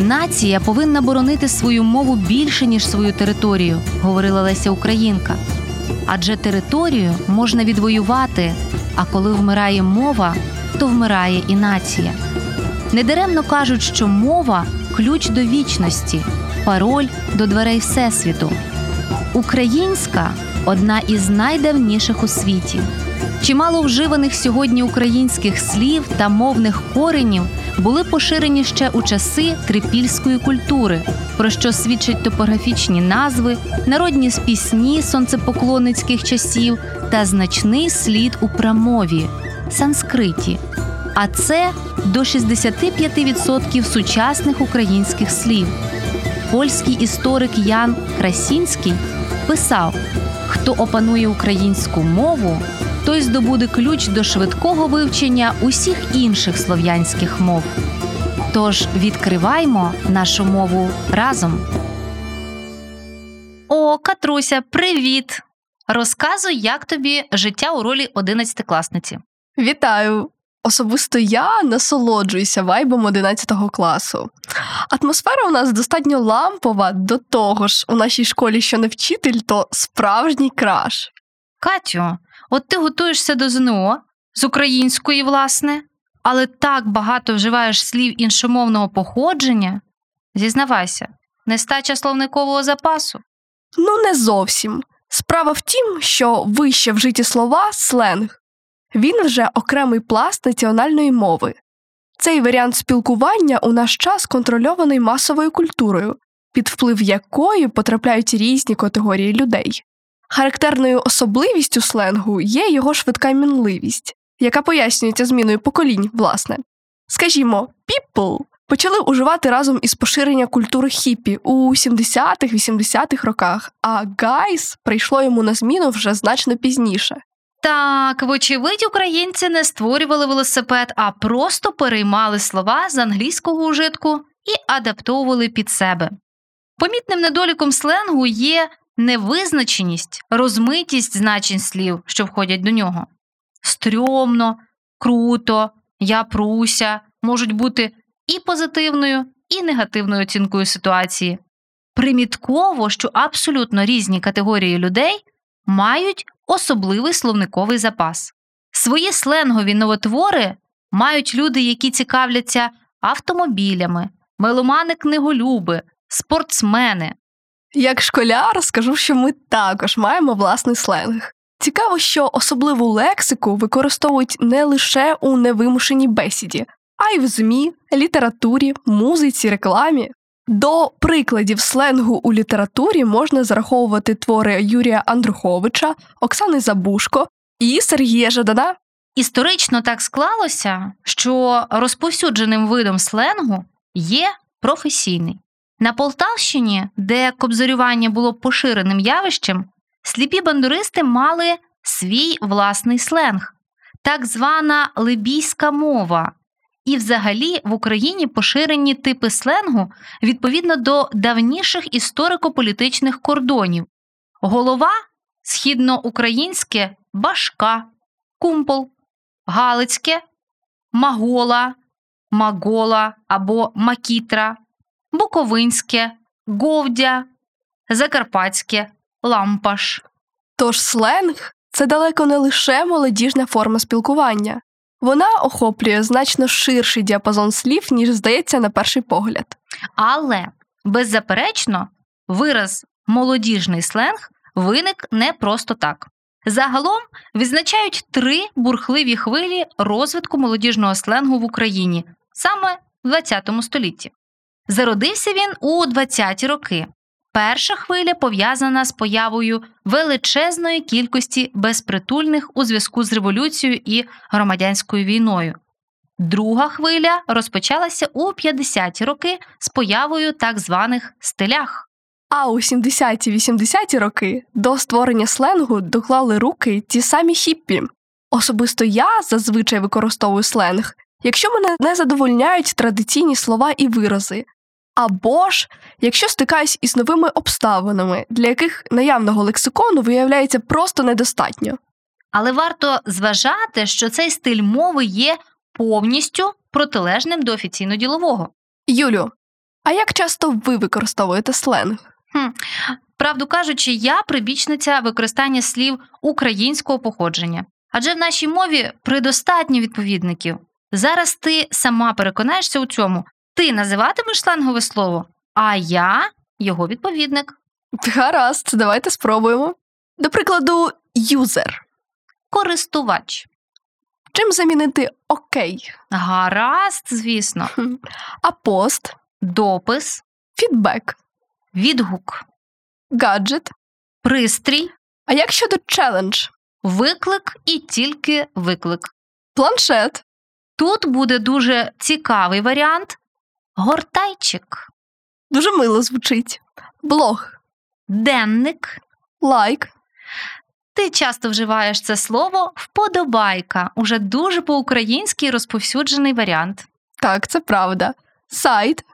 Нація повинна боронити свою мову більше, ніж свою територію, говорила Леся Українка. Адже територію можна відвоювати, а коли вмирає мова, то вмирає і нація. Недаремно кажуть, що мова ключ до вічності, пароль до дверей Всесвіту. Українська одна із найдавніших у світі. Чимало вживаних сьогодні українських слів та мовних коренів були поширені ще у часи трипільської культури, про що свідчать топографічні назви, народні пісні сонцепоклонницьких часів та значний слід у прамові санскриті. А це до 65% сучасних українських слів. Польський історик Ян Красінський писав: хто опанує українську мову, той здобуде ключ до швидкого вивчення усіх інших слов'янських мов. Тож відкриваймо нашу мову разом. О, Катруся, привіт! Розказуй, як тобі життя у ролі одинадцятикласниці. Вітаю! Особисто я насолоджуюся вайбом 11 класу. Атмосфера у нас достатньо лампова, до того ж, у нашій школі, що не вчитель, то справжній краш. Катю, от ти готуєшся до ЗНО з української, власне, але так багато вживаєш слів іншомовного походження. Зізнавайся, нестача словникового запасу. Ну, не зовсім. Справа в тім, що вище вжиті слова сленг. Він вже окремий пласт національної мови. Цей варіант спілкування у наш час контрольований масовою культурою, під вплив якої потрапляють різні категорії людей. Характерною особливістю сленгу є його швидка мінливість, яка пояснюється зміною поколінь, власне. Скажімо, people почали уживати разом із поширення культури хіпі у 70-х-80-х роках, а guys прийшло йому на зміну вже значно пізніше. Так, вочевидь, українці не створювали велосипед, а просто переймали слова з англійського ужитку і адаптовували під себе. Помітним недоліком сленгу є невизначеність, розмитість значень слів, що входять до нього. Стрьомно, круто, я пруся можуть бути і позитивною, і негативною оцінкою ситуації. Примітково, що абсолютно різні категорії людей мають особливий словниковий запас. Свої сленгові новотвори мають люди, які цікавляться автомобілями, меломани книголюби, спортсмени. Як школяр скажу, що ми також маємо власний сленг. Цікаво, що особливу лексику використовують не лише у невимушеній бесіді, а й в ЗМІ, літературі, музиці, рекламі. До прикладів сленгу у літературі можна зараховувати твори Юрія Андруховича, Оксани Забушко і Сергія Жадана. Історично так склалося, що розповсюдженим видом сленгу є професійний. На Полтавщині, де кобзарювання було поширеним явищем, сліпі бандуристи мали свій власний сленг, так звана либійська мова. І, взагалі, в Україні поширені типи сленгу відповідно до давніших історико-політичних кордонів. Голова східноукраїнське башка, кумпол, галицьке, магола, магола або макітра, буковинське, говдя, закарпатське, лампаш. Тож сленг це далеко не лише молодіжна форма спілкування. Вона охоплює значно ширший діапазон слів, ніж здається на перший погляд. Але, беззаперечно, вираз молодіжний сленг виник не просто так. Загалом відзначають три бурхливі хвилі розвитку молодіжного сленгу в Україні саме в ХХ столітті. Зародився він у 20-ті роки. Перша хвиля пов'язана з появою величезної кількості безпритульних у зв'язку з революцією і громадянською війною. Друга хвиля розпочалася у 50-ті роки з появою так званих стилях. А у 70-80-ті роки до створення сленгу доклали руки ті самі хіппі. Особисто я зазвичай використовую сленг, якщо мене не задовольняють традиційні слова і вирази. Або ж якщо стикаюсь із новими обставинами, для яких наявного лексикону виявляється просто недостатньо. Але варто зважати, що цей стиль мови є повністю протилежним до офіційно-ділового. Юлю, а як часто ви використовуєте сленг? Правду кажучи, я прибічниця використання слів українського походження. Адже в нашій мові предостатньо відповідників. Зараз ти сама переконаєшся у цьому. Ти називатимеш сленгове слово, а я його відповідник. Гаразд, давайте спробуємо. До прикладу, юзер. Користувач. Чим замінити окей? Гаразд, звісно. А пост, Допис, фідбек, відгук, гаджет. пристрій, А як щодо челендж? виклик і тільки виклик. Планшет, Тут буде дуже цікавий варіант гортайчик, дуже мило звучить. Блог, денник. лайк, Ти часто вживаєш це слово вподобайка, уже дуже по-українськи розповсюджений варіант. так, це правда. Сайт,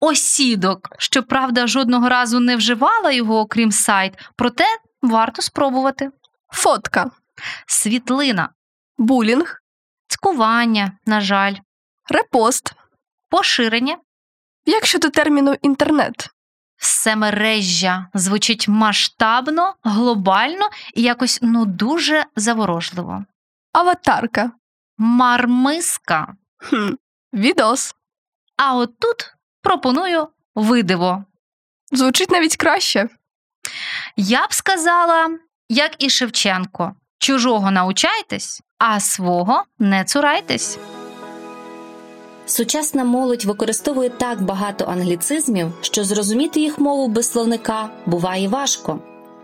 Осідок, щоправда, жодного разу не вживала його, окрім сайт, проте варто спробувати. фотка, Світлина, булінг, цькування, на жаль, репост. Поширення, Як щодо терміну інтернет? Все всемережжя звучить масштабно, глобально і якось ну дуже заворожливо. Аватарка, Мармиска. хм, відос. А от тут пропоную видиво. Звучить навіть краще. Я б сказала, як і Шевченко: чужого научайтесь, а свого не цурайтесь. Сучасна молодь використовує так багато англіцизмів, що зрозуміти їх мову без словника буває важко.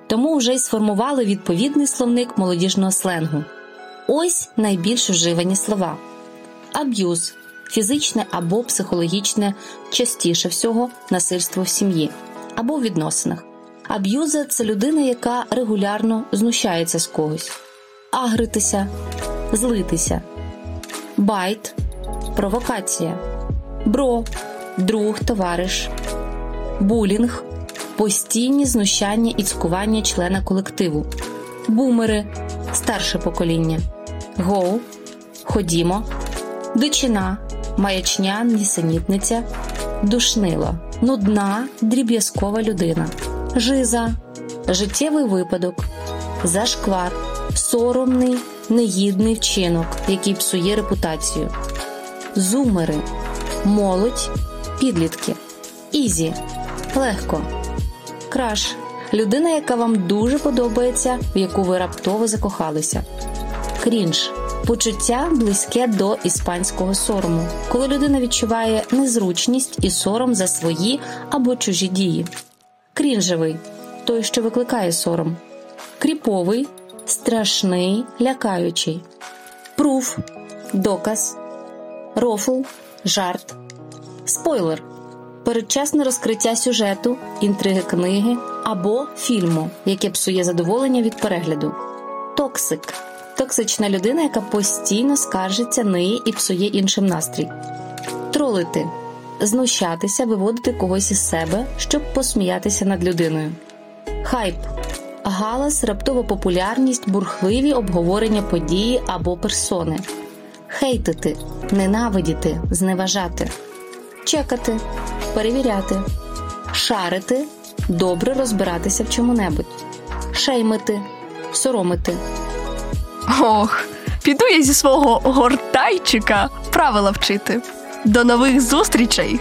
Тому вже й сформували відповідний словник молодіжного сленгу. Ось найбільш вживані слова: аб'юз фізичне або психологічне, частіше всього насильство в сім'ї або в відносинах. Аб'юзер це людина, яка регулярно знущається з когось, агритися, злитися, bait провокація, bro, друг, товариш, булінг, постійні знущання і цькування члена колективу, бумери, старше покоління, go, ходімо, дичина, маячня, нісенітниця, душнило, нудна, дріб'язкова людина, жиза, життєвий випадок, зашквар, соромний, негідний вчинок, який псує репутацію зумери, молодь, підлітки, easy, легко, краш, людина, яка вам дуже подобається, в яку ви раптово закохалися, крінж. Почуття близьке до іспанського сорому, коли людина відчуває незручність і сором за свої або чужі дії. Крінжевий. Той, що викликає сором, кріповий, страшний, лякаючий, пруф, доказ, рофл, жарт, спойлер, передчасне розкриття сюжету, інтриги книги або фільму, яке псує задоволення від перегляду, токсик токсична людина, яка постійно скаржиться неї і псує іншим настрій, тролити знущатися, виводити когось із себе, щоб посміятися над людиною, хайп галас, раптова популярність, бурхливі обговорення події або персони, хейтити, ненавидіти, зневажати, чекати, перевіряти, шарити, добре розбиратися в чому-небудь, шеймити, соромити. Ох, піду я зі свого гортайчика правила вчити. До нових зустрічей!